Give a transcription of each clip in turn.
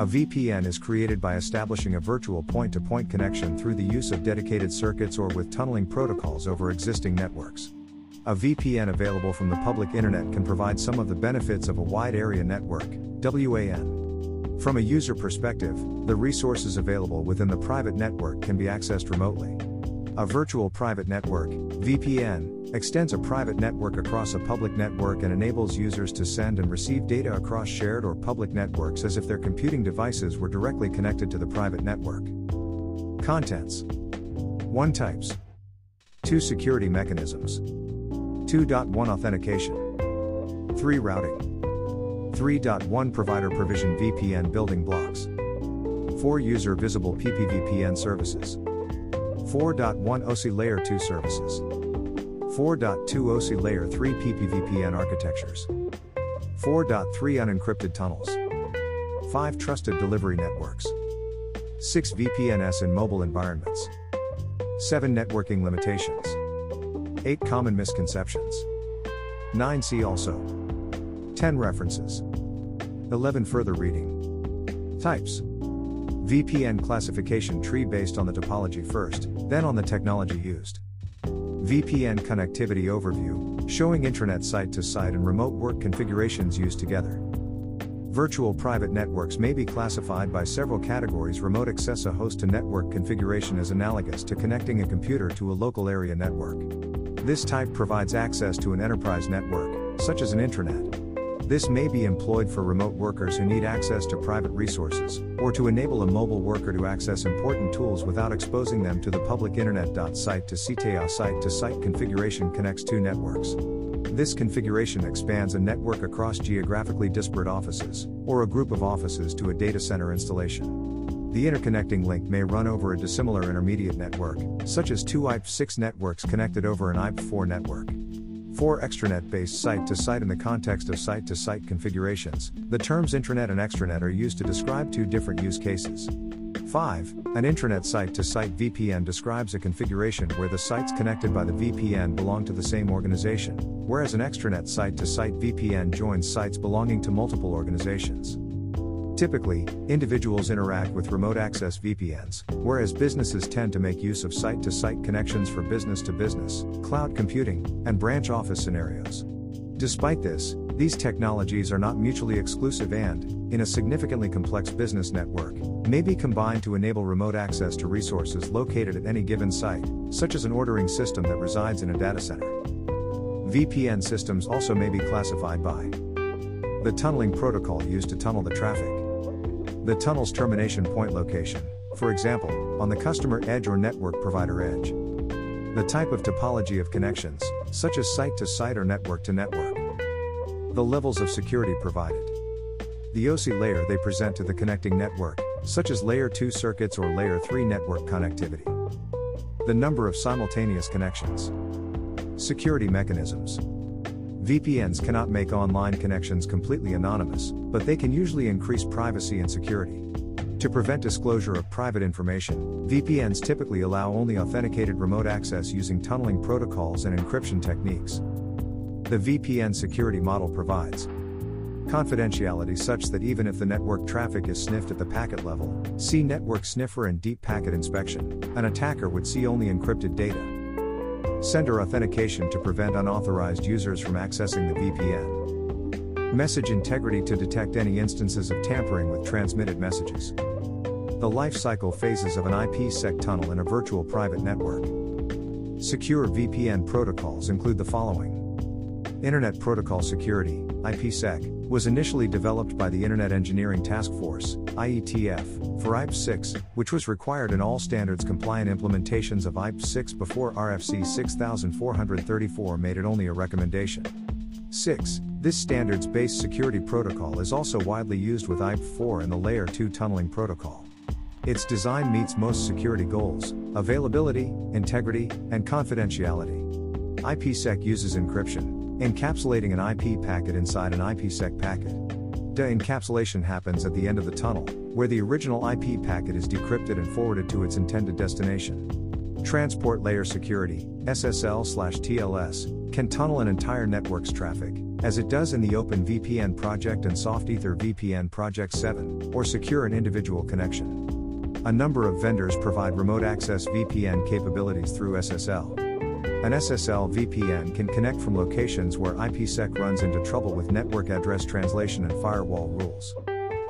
A VPN is created by establishing a virtual point to point connection through the use of dedicated circuits or with tunneling protocols over existing networks. A VPN available from the public internet can provide some of the benefits of a wide area network, WAN. From a user perspective, the resources available within the private network can be accessed remotely. A virtual private network, VPN, extends a private network across a public network and enables users to send and receive data across shared or public networks as if their computing devices were directly connected to the private network. Contents. 1 Types. 2 Security mechanisms. 2.1 Authentication. 3 Routing. 3.1 Provider provision VPN building blocks. 4 User visible PPVPN services 4.1 OSI Layer 2 services 4.2 OSI Layer 3 PPVPN architectures. 4.3 unencrypted tunnels. 5 trusted delivery networks. 6 VPNs in mobile environments. 7 networking limitations. 8 common misconceptions. 9 see also. 10 references. 11 further reading. Types. VPN classification tree based on the topology first, then on the technology used. VPN Connectivity Overview, showing intranet site to site and remote work configurations used together. Virtual private networks may be classified by several categories. Remote access a host to network configuration is analogous to connecting a computer to a local area network. This type provides access to an enterprise network, such as an intranet. This may be employed for remote workers who need access to private resources, or to enable a mobile worker to access important tools without exposing them to the public internet. Site to CTA site to site configuration connects two networks. This configuration expands a network across geographically disparate offices, or a group of offices to a data center installation. The interconnecting link may run over a dissimilar intermediate network, such as two IP6 networks connected over an IP4 network. For extranet based site to site in the context of site to site configurations, the terms intranet and extranet are used to describe two different use cases. 5. An intranet site to site VPN describes a configuration where the sites connected by the VPN belong to the same organization, whereas an extranet site to site VPN joins sites belonging to multiple organizations. Typically, individuals interact with remote access VPNs, whereas businesses tend to make use of site to site connections for business to business, cloud computing, and branch office scenarios. Despite this, these technologies are not mutually exclusive and, in a significantly complex business network, may be combined to enable remote access to resources located at any given site, such as an ordering system that resides in a data center. VPN systems also may be classified by the tunneling protocol used to tunnel the traffic the tunnel's termination point location, for example, on the customer edge or network provider edge. The type of topology of connections, such as site to site or network to network. The levels of security provided. The OSI layer they present to the connecting network, such as layer 2 circuits or layer 3 network connectivity. The number of simultaneous connections. Security mechanisms. VPNs cannot make online connections completely anonymous, but they can usually increase privacy and security. To prevent disclosure of private information, VPNs typically allow only authenticated remote access using tunneling protocols and encryption techniques. The VPN security model provides confidentiality such that even if the network traffic is sniffed at the packet level, see network sniffer and deep packet inspection, an attacker would see only encrypted data. Sender authentication to prevent unauthorized users from accessing the VPN. Message integrity to detect any instances of tampering with transmitted messages. The life cycle phases of an IPsec tunnel in a virtual private network. Secure VPN protocols include the following Internet Protocol Security, IPsec, was initially developed by the Internet Engineering Task Force, IETF, for IP6, which was required in all standards compliant implementations of IP6 before RFC 6434 made it only a recommendation. 6. This standards based security protocol is also widely used with IP4 and the Layer 2 tunneling protocol. Its design meets most security goals availability, integrity, and confidentiality. IPsec uses encryption, Encapsulating an IP packet inside an IPsec packet. De-encapsulation happens at the end of the tunnel, where the original IP packet is decrypted and forwarded to its intended destination. Transport Layer Security, SSL/TLS, can tunnel an entire network's traffic, as it does in the OpenVPN project and SoftEther VPN Project 7, or secure an individual connection. A number of vendors provide remote access VPN capabilities through SSL. An SSL VPN can connect from locations where IPsec runs into trouble with network address translation and firewall rules.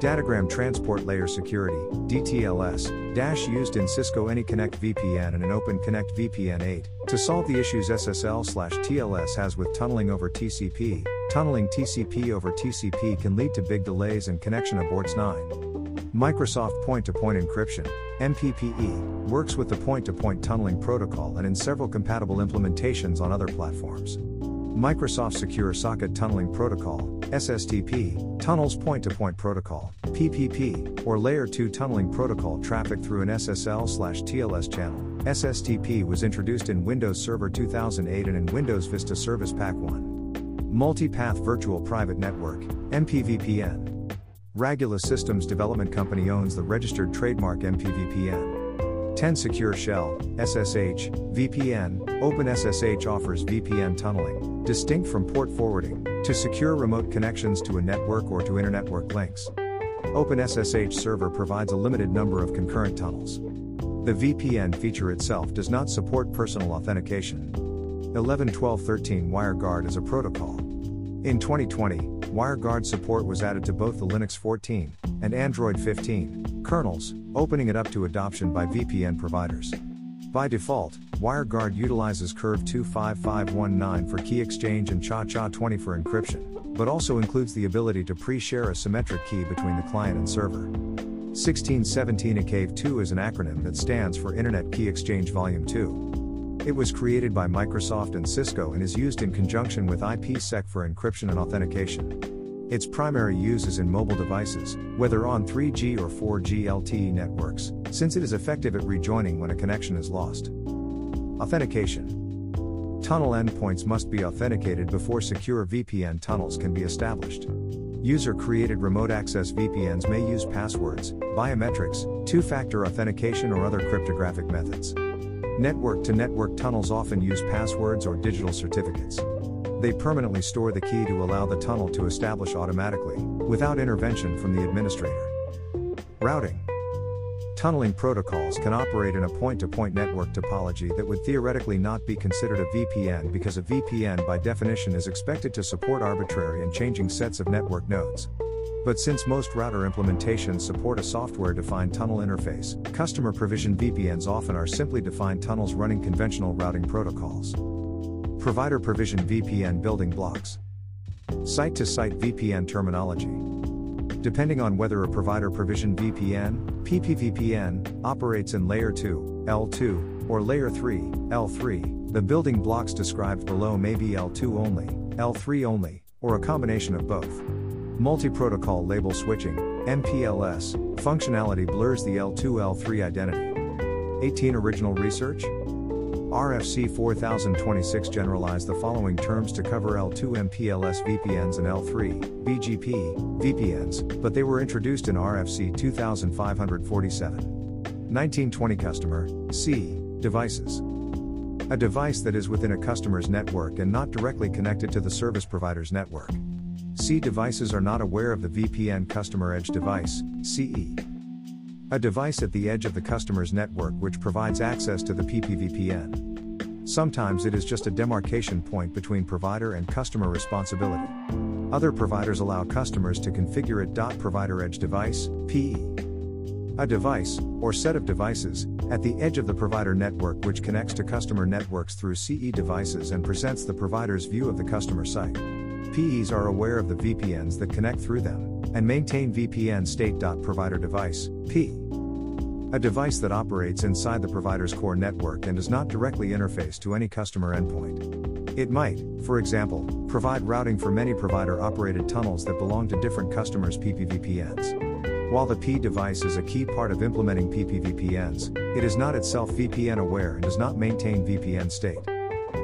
Datagram Transport Layer Security, DTLS, Dash used in Cisco AnyConnect VPN and an OpenConnect VPN 8, to solve the issues SSL/TLS has with tunneling over TCP. Tunneling TCP over TCP can lead to big delays and connection aborts 9. Microsoft Point-to-Point Encryption, MPPE, works with the point-to-point tunneling protocol and in several compatible implementations on other platforms. Microsoft Secure Socket Tunneling Protocol, SSTP, tunnels point to point protocol, PPP, or Layer 2 tunneling protocol traffic through an SSL/TLS channel. SSTP was introduced in Windows Server 2008 and in Windows Vista Service Pack 1. Multipath Virtual Private Network, MPVPN. Ragula Systems Development Company owns the registered trademark MPVPN. 10 Secure Shell, SSH, VPN, OpenSSH offers VPN tunneling, distinct from port forwarding, to secure remote connections to a network or to internetwork links. OpenSSH server provides a limited number of concurrent tunnels. The VPN feature itself does not support personal authentication. 11.12.13 WireGuard is a protocol. In 2020, WireGuard support was added to both the Linux 14 and Android 15 kernels, opening it up to adoption by VPN providers. By default, WireGuard utilizes Curve 25519 for key exchange and ChaCha20 for encryption, but also includes the ability to pre-share a symmetric key between the client and server. 1617 IKEv2 is an acronym that stands for Internet Key Exchange Volume 2. It was created by Microsoft and Cisco and is used in conjunction with IPsec for encryption and authentication. Its primary use is in mobile devices, whether on 3G or 4G LTE networks, since it is effective at rejoining when a connection is lost. Authentication Tunnel endpoints must be authenticated before secure VPN tunnels can be established. User created remote access VPNs may use passwords, biometrics, two factor authentication, or other cryptographic methods. Network to network tunnels often use passwords or digital certificates. They permanently store the key to allow the tunnel to establish automatically, without intervention from the administrator. Routing Tunneling protocols can operate in a point to point network topology that would theoretically not be considered a VPN because a VPN by definition is expected to support arbitrary and changing sets of network nodes. But since most router implementations support a software defined tunnel interface, customer provision VPNs often are simply defined tunnels running conventional routing protocols. Provider provision VPN building blocks. Site to site VPN terminology. Depending on whether a provider provision VPN, PPVPN, operates in Layer 2, L2, or Layer 3, L3, the building blocks described below may be L2 only, L3 only, or a combination of both. Multi protocol label switching, MPLS, functionality blurs the L2 L3 identity. 18 Original research? RFC 4026 generalized the following terms to cover L2 MPLS VPNs and L3 BGP VPNs, but they were introduced in RFC 2547. 1920 Customer C devices. A device that is within a customer's network and not directly connected to the service provider's network. C devices are not aware of the VPN customer edge device, CE. A device at the edge of the customer's network which provides access to the PPVPN. Sometimes it is just a demarcation point between provider and customer responsibility. Other providers allow customers to configure it. Provider Edge Device, PE. A device, or set of devices, at the edge of the provider network which connects to customer networks through CE devices and presents the provider's view of the customer site. PEs are aware of the VPNs that connect through them, and maintain VPN state. Provider device, P. A device that operates inside the provider's core network and does not directly interface to any customer endpoint. It might, for example, provide routing for many provider operated tunnels that belong to different customers' PPVPNs. While the P device is a key part of implementing PPVPNs, it is not itself VPN aware and does not maintain VPN state.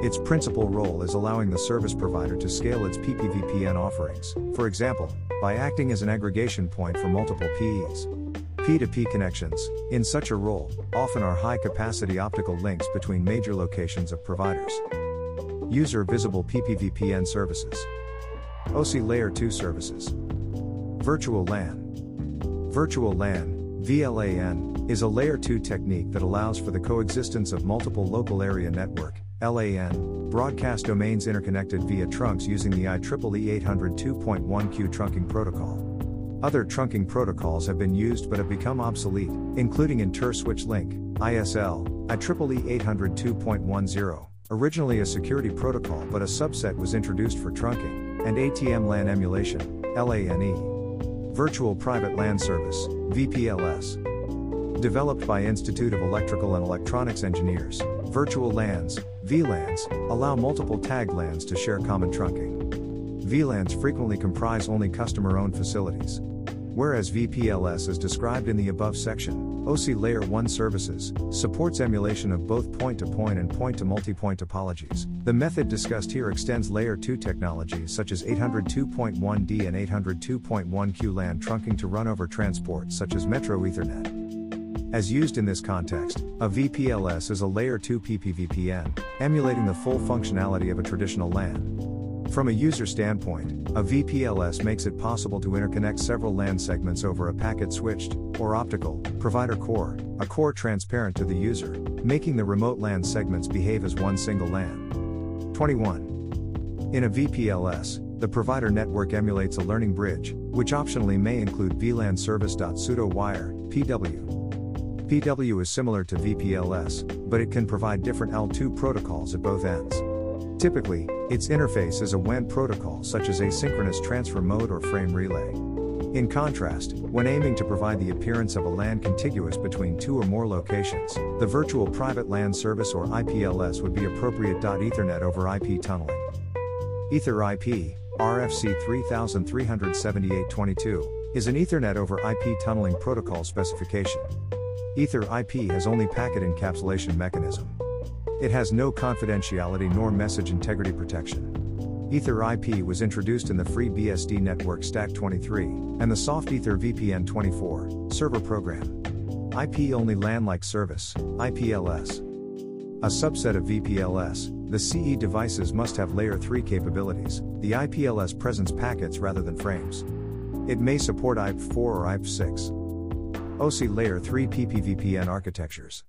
Its principal role is allowing the service provider to scale its PPVPN offerings, for example, by acting as an aggregation point for multiple PEs. P2P connections, in such a role, often are high capacity optical links between major locations of providers. User visible PPVPN services. OSI Layer 2 services. Virtual LAN. Virtual LAN, VLAN, is a Layer 2 technique that allows for the coexistence of multiple local area network, LAN, broadcast domains interconnected via trunks using the IEEE 802.1q trunking protocol. Other trunking protocols have been used but have become obsolete, including Inter Switch Link, ISL, IEEE 802.10, originally a security protocol but a subset was introduced for trunking, and ATM LAN emulation, LANE. Virtual Private LAN Service, VPLS. Developed by Institute of Electrical and Electronics Engineers, virtual LANs, VLANs, allow multiple tagged LANs to share common trunking. VLANs frequently comprise only customer owned facilities. Whereas VPLS as described in the above section, OSI Layer 1 services, supports emulation of both point to point and point to multipoint topologies. The method discussed here extends Layer 2 technologies such as 802.1d and 802.1q LAN trunking to run over transport such as Metro Ethernet. As used in this context, a VPLS is a Layer 2 PPVPN, emulating the full functionality of a traditional LAN. From a user standpoint, a VPLS makes it possible to interconnect several LAN segments over a packet switched, or optical, provider core, a core transparent to the user, making the remote LAN segments behave as one single LAN. 21. In a VPLS, the provider network emulates a learning bridge, which optionally may include VLAN service.pseudo wire, PW. PW is similar to VPLS, but it can provide different L2 protocols at both ends. Typically, its interface is a WAN protocol such as asynchronous transfer mode or frame relay. In contrast, when aiming to provide the appearance of a LAN contiguous between two or more locations, the virtual private LAN service or IPLS would be appropriate. Ethernet over IP tunneling. Ether IP, RFC 337822, is an Ethernet over IP tunneling protocol specification. Ether IP has only packet encapsulation mechanism. It has no confidentiality nor message integrity protection. Ether IP was introduced in the FreeBSD network Stack 23 and the SoftEther VPN 24 server program. IP only LAN like service, IPLS. A subset of VPLS, the CE devices must have layer 3 capabilities, the IPLS presents packets rather than frames. It may support IP4 or IP6. OSI Layer 3 PPVPN architectures.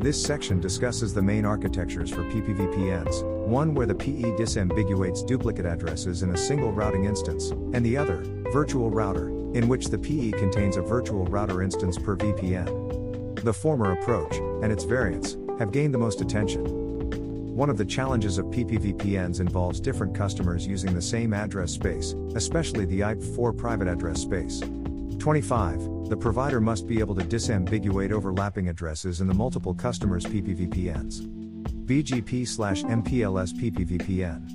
This section discusses the main architectures for PPVPNs, one where the PE disambiguates duplicate addresses in a single routing instance, and the other, virtual router, in which the PE contains a virtual router instance per VPN. The former approach, and its variants, have gained the most attention. One of the challenges of PPVPNs involves different customers using the same address space, especially the IP4 private address space. 25. The provider must be able to disambiguate overlapping addresses in the multiple customers' PPVPNs. BGP slash MPLS PPVPN.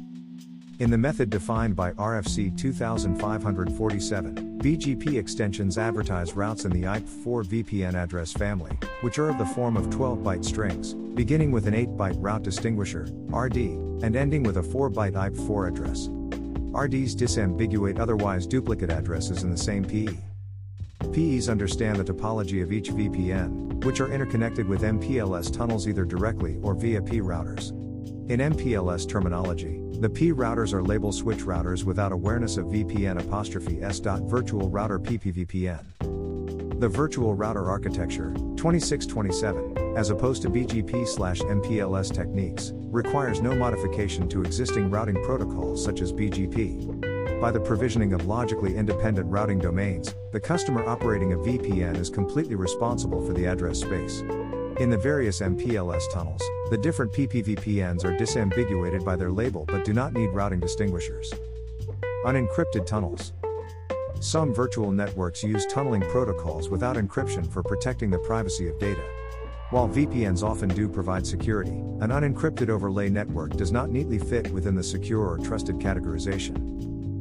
In the method defined by RFC 2547, BGP extensions advertise routes in the IP4 VPN address family, which are of the form of 12 byte strings, beginning with an 8 byte route distinguisher, RD, and ending with a 4 byte IP4 address. RDs disambiguate otherwise duplicate addresses in the same PE. PEs understand the topology of each VPN, which are interconnected with MPLS tunnels either directly or via P routers. In MPLS terminology, the P routers are label switch routers without awareness of VPN apostrophe s. Virtual router PPVPN. The virtual router architecture, 2627, as opposed to BGP slash MPLS techniques, requires no modification to existing routing protocols such as BGP. By the provisioning of logically independent routing domains, the customer operating a VPN is completely responsible for the address space. In the various MPLS tunnels, the different PPVPNs are disambiguated by their label but do not need routing distinguishers. Unencrypted tunnels. Some virtual networks use tunneling protocols without encryption for protecting the privacy of data. While VPNs often do provide security, an unencrypted overlay network does not neatly fit within the secure or trusted categorization.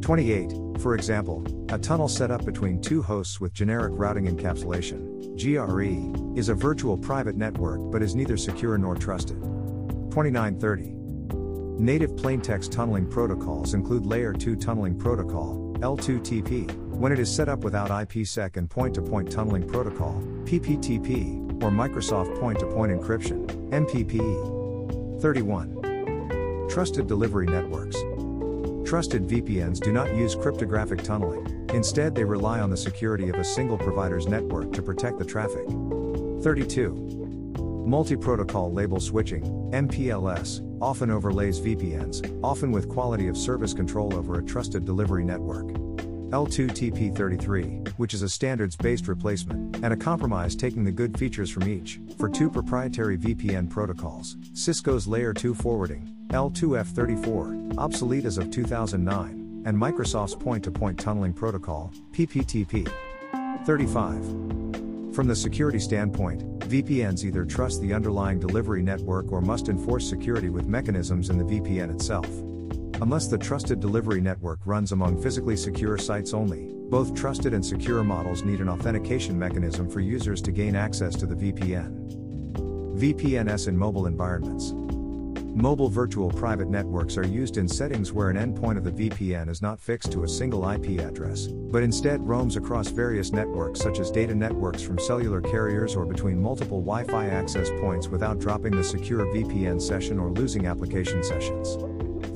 28, for example, a tunnel set up between two hosts with generic routing encapsulation, GRE, is a virtual private network but is neither secure nor trusted. 2930. Native plaintext tunneling protocols include Layer 2 Tunneling Protocol, L2TP, when it is set up without IPsec and point to point tunneling protocol, PPTP, or Microsoft point to point encryption, MPPE. 31. Trusted Delivery Networks. Trusted VPNs do not use cryptographic tunneling, instead, they rely on the security of a single provider's network to protect the traffic. 32. Multi protocol label switching, MPLS, often overlays VPNs, often with quality of service control over a trusted delivery network. L2TP33, which is a standards based replacement, and a compromise taking the good features from each, for two proprietary VPN protocols Cisco's Layer 2 forwarding, L2F34, obsolete as of 2009, and Microsoft's point to point tunneling protocol, PPTP. 35. From the security standpoint, VPNs either trust the underlying delivery network or must enforce security with mechanisms in the VPN itself. Unless the trusted delivery network runs among physically secure sites only, both trusted and secure models need an authentication mechanism for users to gain access to the VPN. VPNs in mobile environments. Mobile virtual private networks are used in settings where an endpoint of the VPN is not fixed to a single IP address, but instead roams across various networks such as data networks from cellular carriers or between multiple Wi Fi access points without dropping the secure VPN session or losing application sessions.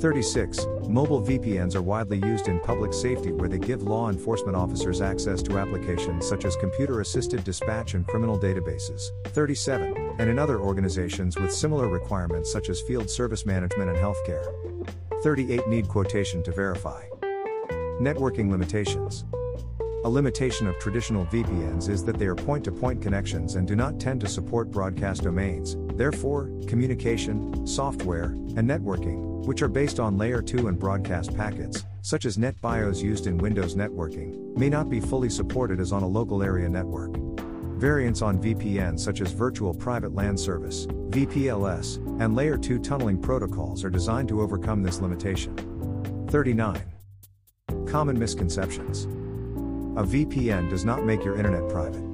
36. Mobile VPNs are widely used in public safety where they give law enforcement officers access to applications such as computer assisted dispatch and criminal databases. 37. And in other organizations with similar requirements such as field service management and healthcare. 38. Need quotation to verify. Networking limitations. A limitation of traditional VPNs is that they are point to point connections and do not tend to support broadcast domains. Therefore, communication, software, and networking, which are based on Layer 2 and broadcast packets, such as NetBIOS used in Windows networking, may not be fully supported as on a local area network. Variants on VPN such as Virtual Private LAN Service, VPLS, and Layer 2 tunneling protocols are designed to overcome this limitation. 39. Common misconceptions. A VPN does not make your internet private.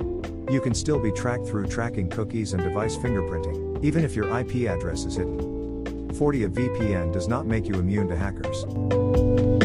You can still be tracked through tracking cookies and device fingerprinting, even if your IP address is hidden. 40 A VPN does not make you immune to hackers.